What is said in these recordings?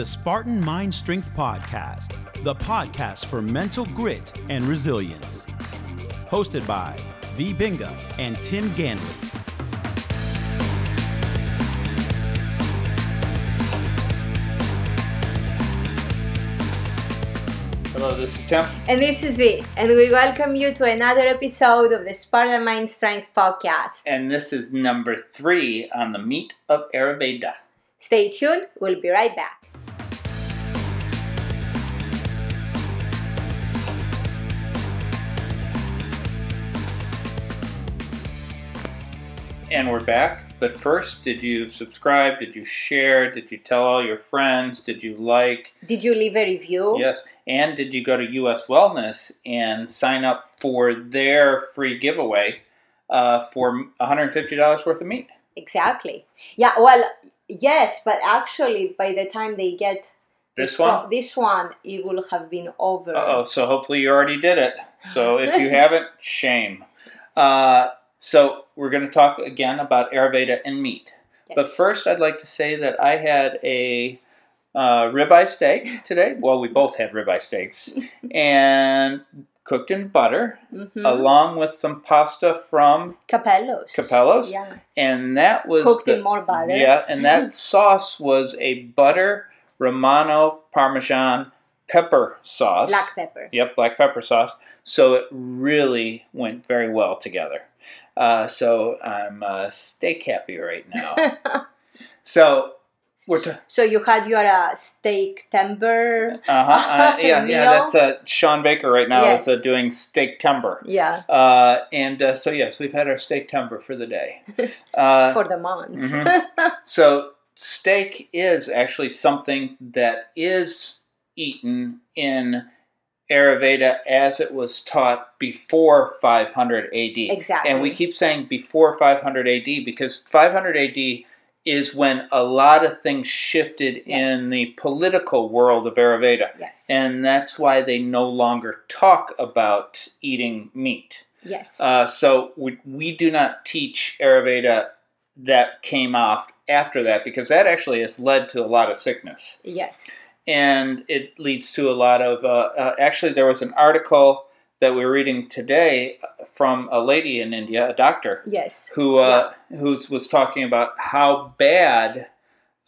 the Spartan Mind Strength Podcast, the podcast for mental grit and resilience. Hosted by V. Binga and Tim Ganley. Hello, this is Tim. And this is V, and we welcome you to another episode of the Spartan Mind Strength Podcast. And this is number three on the meat of Ayurveda. Stay tuned, we'll be right back. And we're back. But first, did you subscribe? Did you share? Did you tell all your friends? Did you like? Did you leave a review? Yes. And did you go to US Wellness and sign up for their free giveaway uh, for $150 worth of meat? Exactly. Yeah, well, yes, but actually, by the time they get This one? this one, it will have been over. Oh, so hopefully you already did it. So if you haven't, shame. Uh, so we're going to talk again about Ayurveda and meat. Yes. But first, I'd like to say that I had a uh, ribeye steak today. Well, we both had ribeye steaks, and cooked in butter, Mhm. along with some pasta from, Capellos. Capellos? Yeah. and that was Cooked the- in more butter. Yeah, and that sauce was a butter Romano Parmesan pepper sauce. Black pepper. Yep, black pepper sauce. So it really went very well together. Uh, so I'm uh, steak happy right now. so we're t- so you had your uh, Steaktember. uh-huh, uh, yeah, yeah. That's uh, Shawn Baker right now is uh, Yes. doing Steaktember. Yeah, Uh, and uh, so yes, we've had our Steaktember for the day. Uh, for the month. mhm. So steak is actually something that is eaten in Ayurveda as it was taught before 500 AD. Exactly. And we keep saying before 500 AD because 500 AD is when a lot of things shifted Yes. in the political world of Ayurveda. yes. And that's why they no longer talk about eating meat. yes. Uh, so we, we do not teach Ayurveda that came off after that because that actually has led to a lot of sickness. yes. And it leads to a lot of. Uh, uh, actually, there was an article that we are reading today from a lady in India, a doctor, Yes. who uh, who was talking about how bad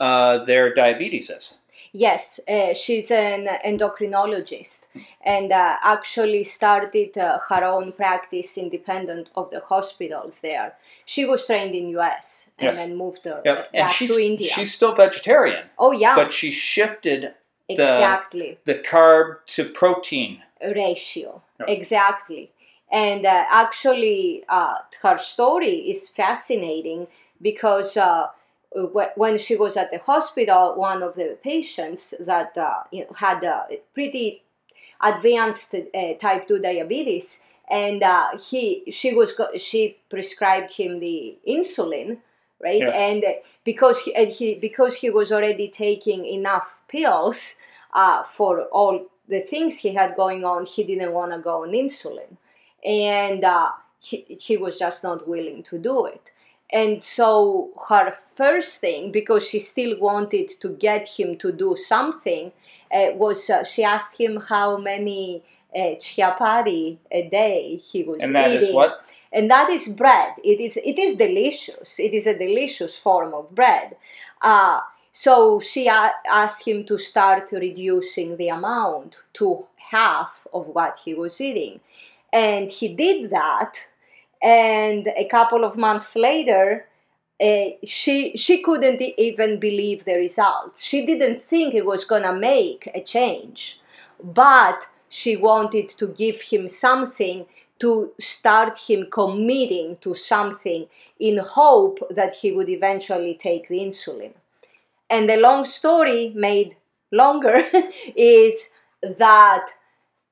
uh, their diabetes is. Yes, uh, she's an endocrinologist and uh, actually started uh, her own practice independent of the hospitals there. She was trained in US and Yes. then moved uh, Yep. And back she's, to India. she's still vegetarian, oh yeah, but she shifted exactly. the carb to protein Ratio. Yep. Exactly. And uh, actually, uh, her story is fascinating because uh, wh- when she was at the hospital, one of the patients that uh, you know, had uh, pretty advanced uh, type 2 diabetes and uh, he she was go- she prescribed him the insulin right Yes. and because he, and he because he was already taking enough pills uh, for all the things he had going on he didn't want to go on insulin and uh, he, he was just not willing to do it and so her first thing because she still wanted to get him to do something uh, was uh, she asked him how many uh, a day he was and that eating is what and that is bread. It is it is delicious. It is a delicious form of bread. Uh, so she asked him to start reducing the amount to half of what he was eating, and he did that. And a couple of months later, uh, she she couldn't even believe the results. She didn't think it was gonna make a change, but she wanted to give him something to start him committing to something in hope that he would eventually take the insulin. And the long story made longer is that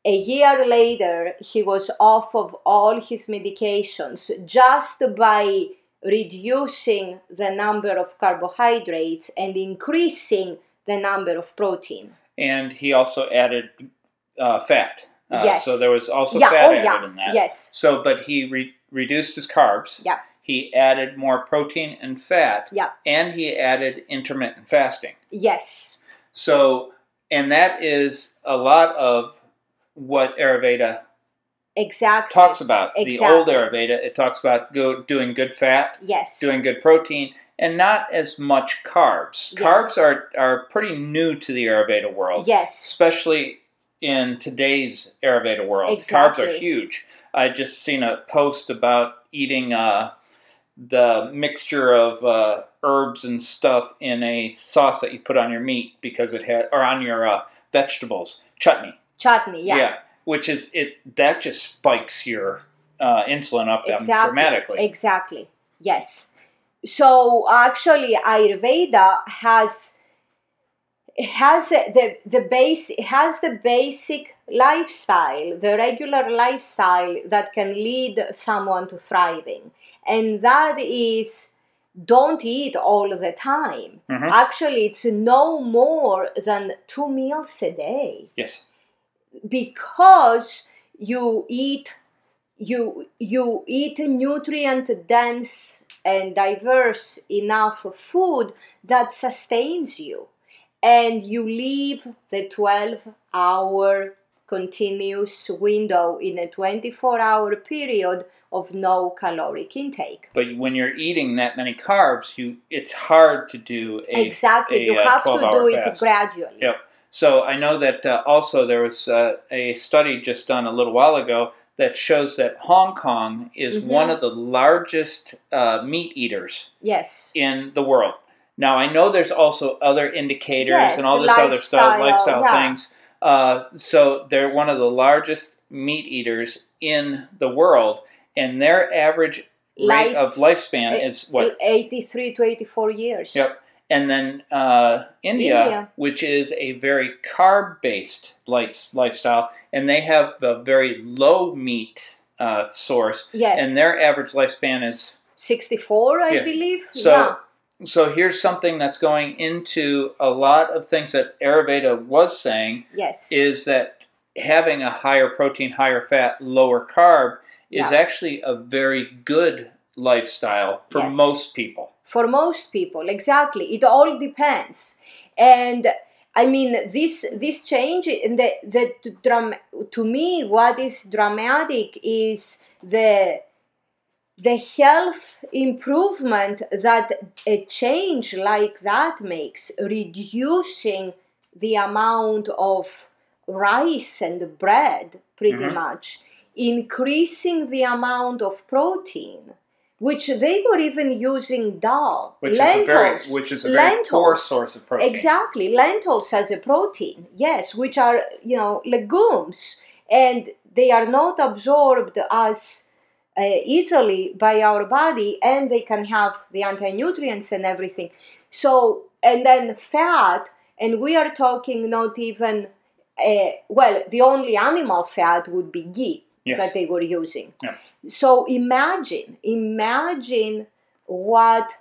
a year later he was off of all his medications just by reducing the number of carbohydrates and increasing the number of protein. and he also added uh, fat. Uh, Yes. So there was also yeah, fat oh added yeah, in that. yes, So, but he re- reduced his carbs. Yeah. He added more protein and fat. Yeah. And he added intermittent fasting. yes. So, and that is a lot of what Ayurveda exactly talks about. The old Exactly. Ayurveda, it talks about go, doing good fat, yes doing good protein, and not as much carbs. Yes. Carbs are, are pretty new to the Ayurveda world, yes especially in today's Ayurveda world. Carbs are huge. I just seen a post about eating uh, the mixture of uh, herbs and stuff in a sauce that you put on your meat because it had, or on your uh, vegetables, chutney. chutney yeah, Yeah, which is it that just spikes your uh, insulin up exactly dramatically. exactly. Yes. So actually ayurveda has has the the base has the basic lifestyle the regular lifestyle that can lead someone to thriving and that is don't eat all the time. Mhm. actually it's no more than two meals a day. Yes, because you eat you you eat a nutrient dense and diverse enough food that sustains you. And you leave the 12 hour continuous window in a 24 hour period of no caloric intake but when you're eating that many carbs, you it's hard to do a exactly a, you uh, have to 12-hour do it fast. gradually Yep. So I know that uh, also there was uh, a study just done a little while ago that shows that Hong Kong is Mhm. one of the largest uh, meat eaters yes in the world. Now I know there's also other indicators Yes, and all this other stuff, lifestyle, lifestyle yeah. things. Uh, so they're one of the largest meat eaters in the world, and their average rate Life- of lifespan is what? 83 to 84 years Yep. And then uh, India, India. which is a very carb-based lifestyle, and they have a very low meat uh, source, yes and their average lifespan is 64 i Yeah. believe So- yeah So here's something that's going into a lot of things that Ayurveda was saying yes is that having a higher protein, higher fat, lower carb is Yeah. actually a very good lifestyle for Yes. most people. for most people exactly it all depends and i mean this this change in the the dram- to me what is dramatic is the the health improvement that a change like that makes reducing the amount of rice and bread pretty Mhm. much increasing the amount of protein which they were even using dal Which lentils is a very which is a very poor lentils. source of protein. Exactly, lentils as a protein, yes, which are you know legumes, and they are not absorbed as uh, easily by our body, and they can have the anti nutrients and everything. So, and then fat, and we are talking not even uh, well, the only animal fat would be ghee Yes. that they were using. Yeah. So imagine, imagine what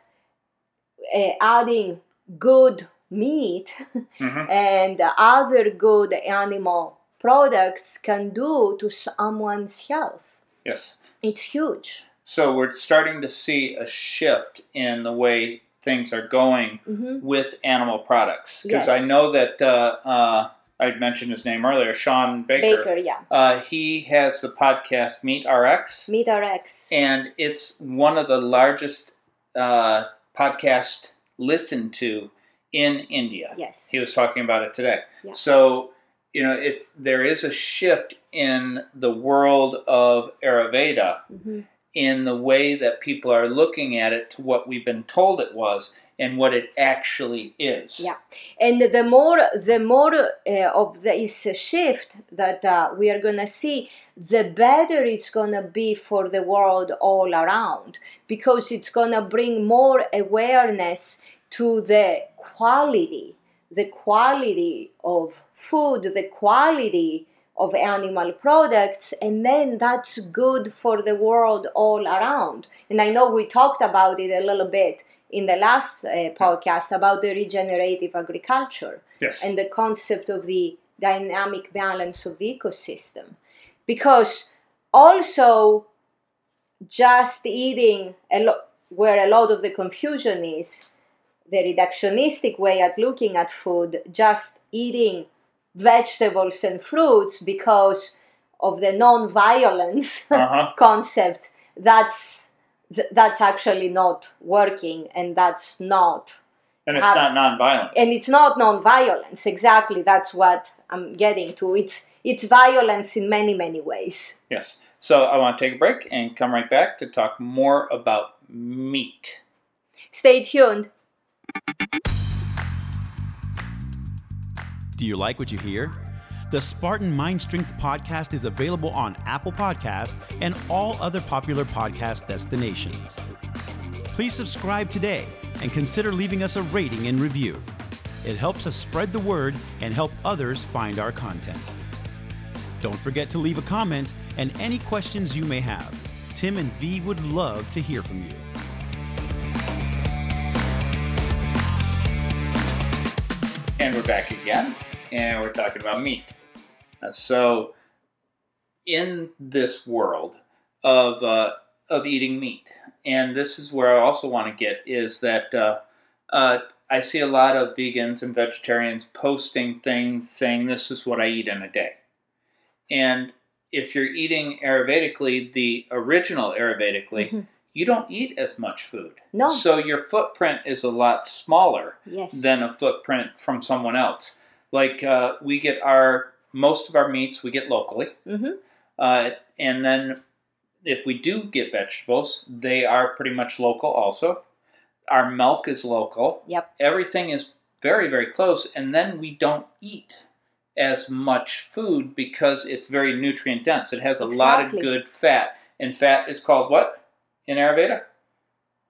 uh, adding good meat Mhm. and other good animal products can do to someone's health. Yes. It's huge. So we're starting to see a shift in the way things are going hmm with animal products because Yes. I know that uh, uh, I mentioned his name earlier, Shawn Baker. Baker, yeah. Uh, he has the podcast Meat RX, Meat RX. and it's one of the largest uh, podcasts listened to in India. Yes. He was talking about it today. Yeah. So, you know, it's there is a shift in the world of Ayurveda hmm in the way that people are looking at it to what we've been told it was and what it actually is. Yeah. And the more the more uh, of this shift that uh, we are gonna see, the better it's gonna be for the world all around because it's gonna bring more awareness to the quality, the quality of food, the quality of animal products, and then that's good for the world all around. And I know we talked about it a little bit in the last uh, podcast about the regenerative agriculture Yes. and the concept of the dynamic balance of the ecosystem. Because also, just eating a lot, where a lot of the confusion is, the reductionistic way at looking at food, just eating vegetables and fruits because of the non-violence Uh-huh. concept, that's th- that's actually not working, and that's not And it's not nonviolent. and it's not non-violence exactly that's what i'm getting to it's it's violence in many many ways yes. So I want to take a break and come right back to talk more about meat. stay tuned Do you like what you hear? The Spartan Mind Strength podcast is available on Apple Podcast and all other popular podcast destinations. Please subscribe today and consider leaving us a rating and review. It helps us spread the word and help others find our content. Don't forget to leave a comment and any questions you may have. Tim and V would love to hear from you. And we're back again, and we're talking about meat. Uh, so, in this world of uh, of eating meat, and this is where I also want to get is that uh, uh, I see a lot of vegans and vegetarians posting things saying this is what I eat in a day, and if you're eating Ayurvedically, the original Ayurvedically, Mhm. you don't eat as much food. No. So your footprint is a lot smaller yes than a footprint from someone else. Like uh, we get our most of our meats we get locally, hmm uh, and then if we do get vegetables, they are pretty much local also. Our milk is local. Yep. Everything is very very close, and then we don't eat as much food because it's very nutrient dense. It has a lot of good fat, and fat is called what in Ayurveda?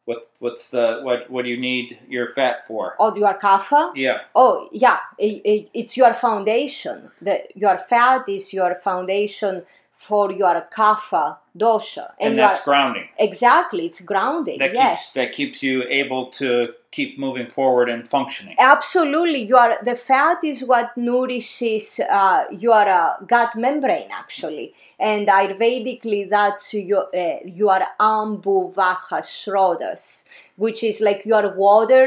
What what's the what what do you need your fat for? oh your kapha Yeah. oh yeah i- i- it's your foundation the your fat is your foundation for your kapha dosha and, are that's grounding. exactly it's grounding That yes keeps that keeps you able to keep moving forward and functioning. Absolutely, you are the fat is what nourishes uh, your uh, gut membrane actually, and Ayurvedically that's your uh, your ambu vaha srotas, which is like your water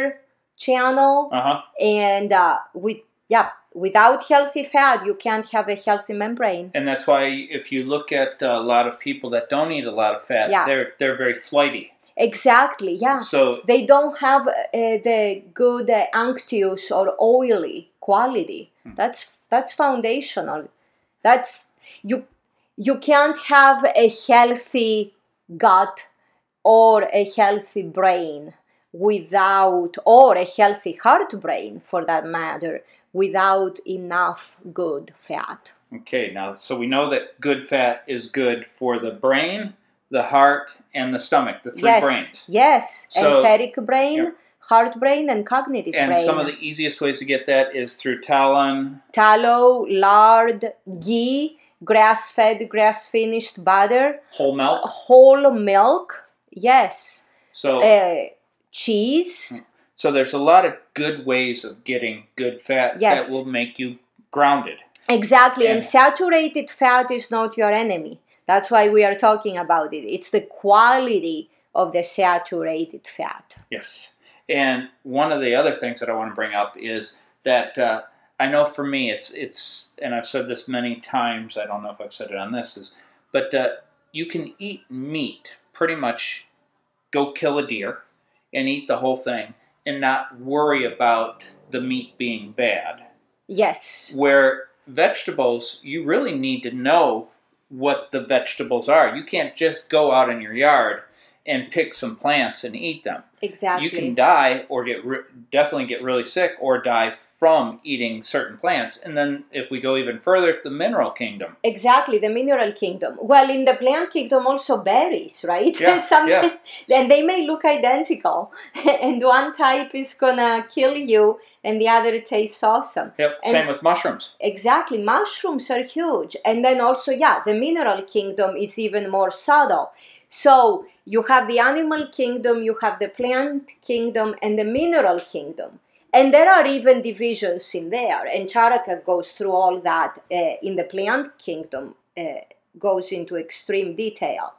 channel, Uh huh. and uh, with yeah, without healthy fat you can't have a healthy membrane. And that's why if you look at a lot of people that don't eat a lot of fat, Yeah. they're they're very flighty. Exactly, yeah. So They don't have uh, the good uh, unctuous or oily quality. That's that's foundational. That's you you can't have a healthy gut or a healthy brain without or a healthy heart brain for that matter without enough good fat. okay, now so we know that good fat is good for the brain, the heart, and the stomach, the three yes, brains. yes, So- enteric brain, yeah. heart brain, and cognitive And brain. some of the easiest ways to get that is through talon. tallow, lard, ghee, grass fed, grass finished butter, whole milk. whole milk, yes, So uh, cheese, so there's a lot of good ways of getting good fat Yes. that will make you grounded. exactly. And And- saturated fat is not your enemy. That's why we are talking about it. It's the quality of the saturated fat. Yes. And one of the other things that I want to bring up is that uh, I know for me it's it's and I've said this many times. I don't know if I've said it on this is, but uh, you can eat meat pretty much. Go kill a deer and eat the whole thing and not worry about the meat being bad. Yes, Where vegetables, you really need to know what the vegetables are. You can't just go out in your yard and pick some plants and eat them exactly. you can die or get re- definitely get really sick or die from eating certain plants and then if we go even further the mineral kingdom Exactly, the mineral kingdom. Well, in the plant kingdom, also berries, right? Yeah, Something, yeah. and they may look identical, and one type is gonna kill you, and the other tastes awesome. yep And- same with mushrooms Exactly, mushrooms are huge, and then also, yeah, the mineral kingdom is even more subtle. So you have the animal kingdom, you have the plant kingdom, and the mineral kingdom. And there are even divisions in there, and Charaka goes through all that uh, in the plant kingdom, uh, goes into extreme detail,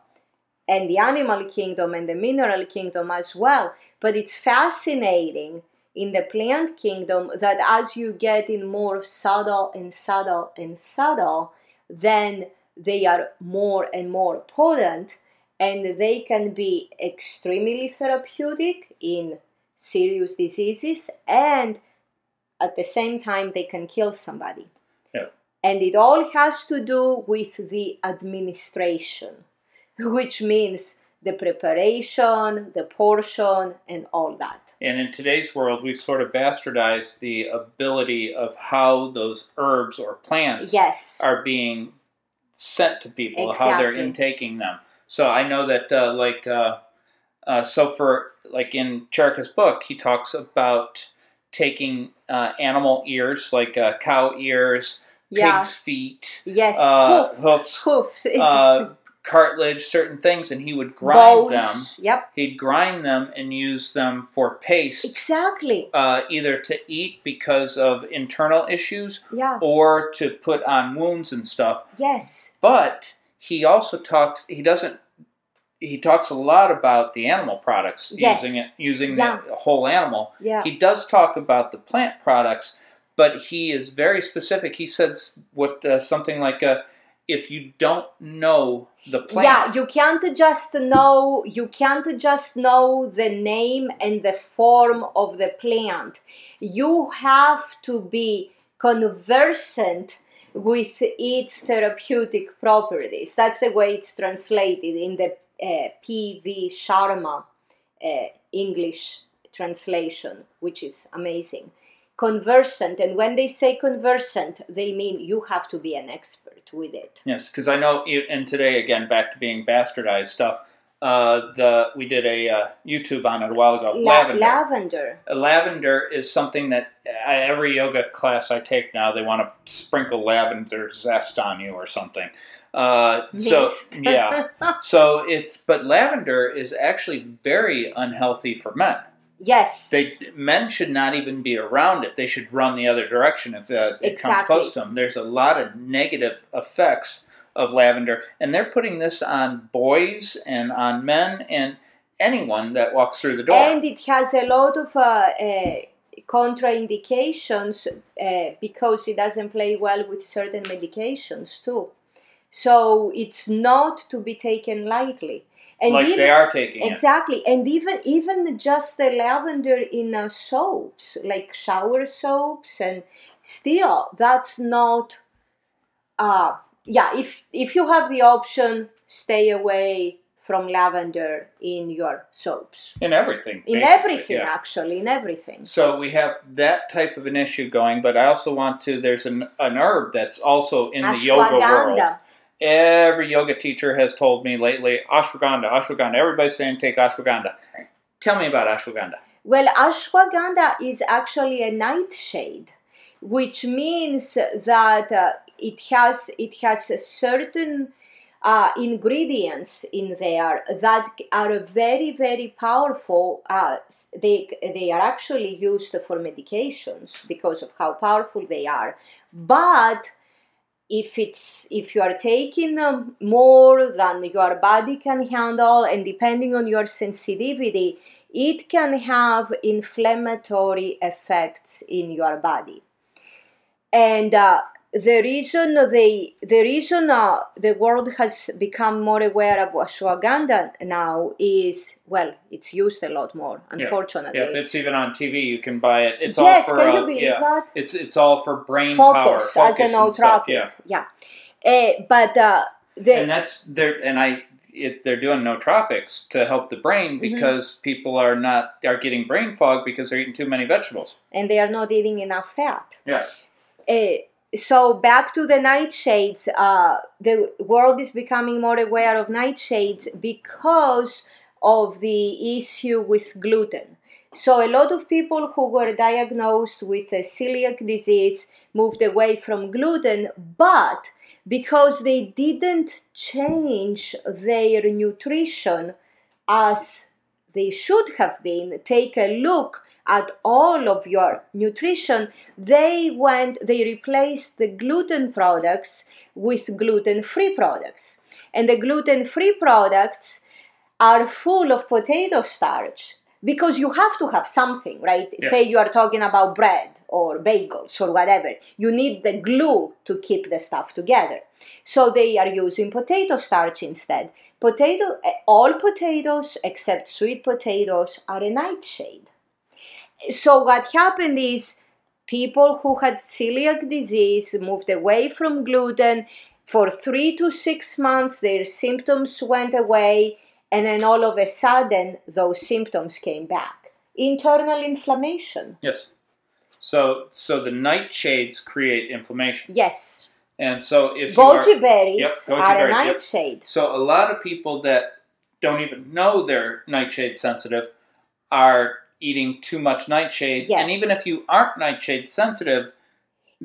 and the animal kingdom and the mineral kingdom as well. But it's fascinating in the plant kingdom that as you get in more subtle and subtle and subtle, then they are more and more potent and they can be extremely therapeutic in serious diseases and at the same time they can kill somebody. Yeah. And it all has to do with the administration, which means the preparation, the portion, and all that. And in today's world, we've sort of bastardized the ability of how those herbs or plants Yes. are being sent to people, how they're intaking them. So I know that, uh, like, uh, uh, so for like in Charaka's book, he talks about taking uh, animal ears, like uh, cow ears, Yeah. pig's feet, Yes. uh, hoof, hoofs, hoofs. Uh, cartilage, certain things, and he would grind bones. them. Yep. He'd grind them and use them for paste, Exactly. uh, either to eat because of internal issues Yeah. or to put on wounds and stuff. Yes. But he also talks. He doesn't. He talks a lot about the animal products, Yes. using it, using Yeah. the whole animal. Yeah. He does talk about the plant products, but he is very specific. He says what uh, something like, uh, "If you don't know the plant, Yeah, you can't just know you can't just know the name and the form of the plant. You have to be conversant with its therapeutic properties. That's the way it's translated in the uh, P.V. Sharma uh, English translation, which is amazing. Conversant, and when they say conversant, they mean you have to be an expert with it. Yes, because I know, and today again, back to being bastardized stuff. Uh, the we did a uh, YouTube on it a while ago. La- lavender. lavender. Uh, lavender is something that every yoga class I take now, they want to sprinkle lavender zest on you or something. Uh, so yeah, so it's but lavender is actually very unhealthy for men. Yes. They men should not even be around it. They should run the other direction if uh, it comes close to them. There's a lot of negative effects of lavender, and they're putting this on boys and on men and anyone that walks through the door. and it has a lot of uh, uh, contraindications uh, because it doesn't play well with certain medications too. So it's not to be taken lightly. And like even, they are taking it. Exactly, and even even just the lavender in uh, soaps, like shower soaps, and still that's not. Uh, yeah, if if you have the option, stay away from lavender in your soaps. in everything. In everything, yeah. actually, in everything. So we have that type of an issue going, but I also want to. There's an, an herb that's also in the yoga world. Ashwagandha. Every yoga teacher has told me lately, ashwagandha, ashwagandha. Everybody's saying take ashwagandha. Tell me about ashwagandha. Well, ashwagandha is actually a nightshade, which means that uh, it has it has a certain uh, ingredients in there that are very very powerful. Uh, they they are actually used for medications because of how powerful they are, but if it's if you are taking um, more than your body can handle and depending on your sensitivity it can have inflammatory effects in your body and uh, the reason they the reason uh, the world has become more aware of ashwagandha now is well it's used a lot more unfortunately Yeah, it's even on TV. You can buy it. It's yes all for can uh, you believe yeah. that It's it's all for brain power, focus, focus as an nootropic. Yeah, Yeah, Uh, but uh, the and that's they're and I it, they're doing nootropics to help the brain Mm-hmm. because people are not are getting brain fog because they're eating too many vegetables. and they are not eating enough fat. Yes. So back to the nightshades. Uh, the world is becoming more aware of nightshades because of the issue with gluten. So a lot of people who were diagnosed with a celiac disease moved away from gluten, but because they didn't change their nutrition as they should have been, take a look at all of your nutrition, they went, they replaced the gluten products with gluten free products. And the gluten free products are full of potato starch because you have to have something, right? Yes. Say you are talking about bread or bagels or whatever. You need the glue to keep the stuff together. So they are using potato starch instead. Potato, eh, all potatoes except sweet potatoes are a nightshade. So what happened is people who had celiac disease moved away from gluten. For three to six months, their symptoms went away, and then all of a sudden, those symptoms came back. Internal inflammation. Yes. So so the nightshades create inflammation, Yes. And so if you are, Goji berries Yep, goji are a berries, yep. nightshade. so a lot of people that don't even know they're nightshade sensitive are eating too much nightshade, Yes. and even if you aren't nightshade sensitive,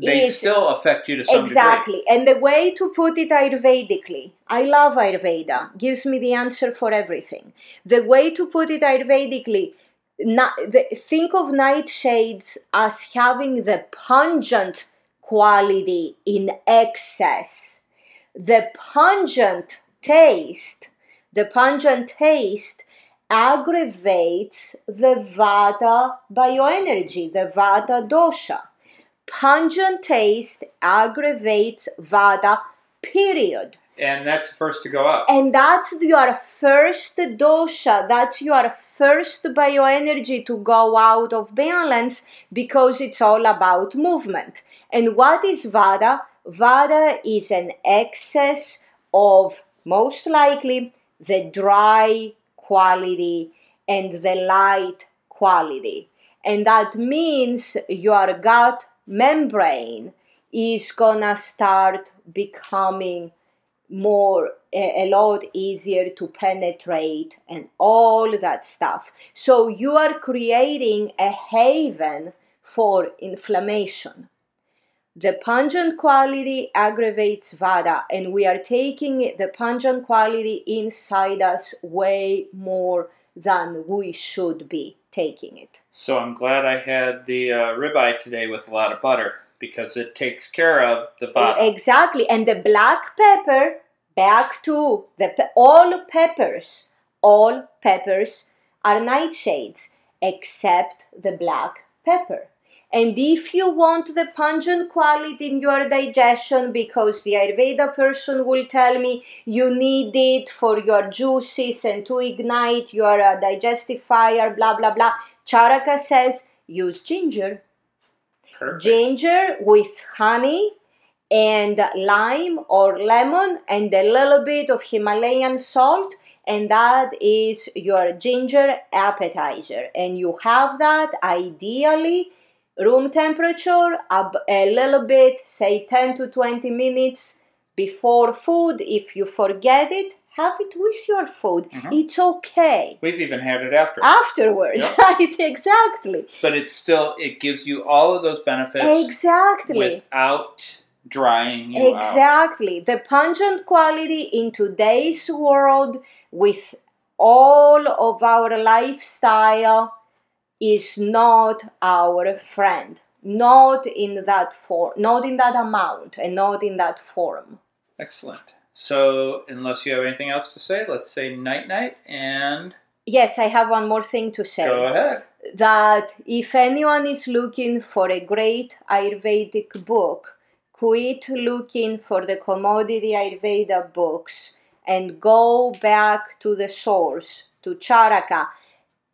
they still affect you to some degree. Exactly. And the way to put it Ayurvedically, I love Ayurveda, gives me the answer for everything. The way to put it Ayurvedically, the, think of nightshades as having the pungent quality in excess. The pungent taste, the pungent taste aggravates the vata bioenergy, the vata dosha pungent taste aggravates vata period And that's the first to go up. and that's your first dosha that's your first bioenergy to go out of balance because it's all about movement and what is vata vata is an excess of most likely the dry quality and the light quality. And that means your gut membrane is gonna start becoming more a lot easier to penetrate and all that stuff. So you are creating a haven for inflammation the pungent quality aggravates vata and we are taking the pungent quality inside us way more than we should be taking it So I'm glad I had the uh, ribeye today with a lot of butter because it takes care of the vata. E- Exactly. And the black pepper, back to the pe- all peppers, all peppers are nightshades except the black pepper. And if you want the pungent quality in your digestion, because the Ayurveda person will tell me you need it for your juices and to ignite your uh, digestive fire, blah, blah, blah, Charaka says use ginger. Perfect. ginger with honey and lime or lemon and a little bit of Himalayan salt and that is your ginger appetizer. And you have that ideally room temperature up a little bit say 10 to 20 minutes before food if you forget it have it with your food Mhm. it's okay We've even had it after. afterwards right exactly but it's still, it gives you all of those benefits exactly without drying you out. Exactly. The pungent quality in today's world with all of our lifestyle is not our friend. Not in that form, not in that amount, and not in that form. Excellent. So, unless you have anything else to say, let's say night night and Yes, I have one more thing to say. go ahead. that if anyone is looking for a great Ayurvedic book, quit looking for the commodity Ayurveda books and go back to the source, to Charaka,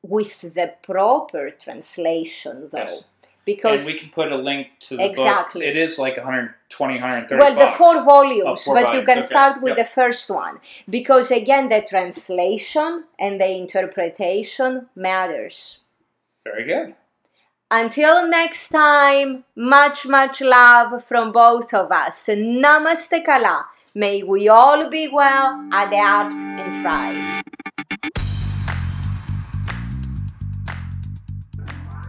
with the proper translation though. Yes. Because and we can put a link to the Exactly. book. It is like 120, 130 well, the four oh, volumes, Oh, four but you can okay. start with Yep. the first one because again, the translation and the interpretation matters. Very good. Until next time, much, much love from both of us. Namaste Kala. May we all be well, adapt, and thrive.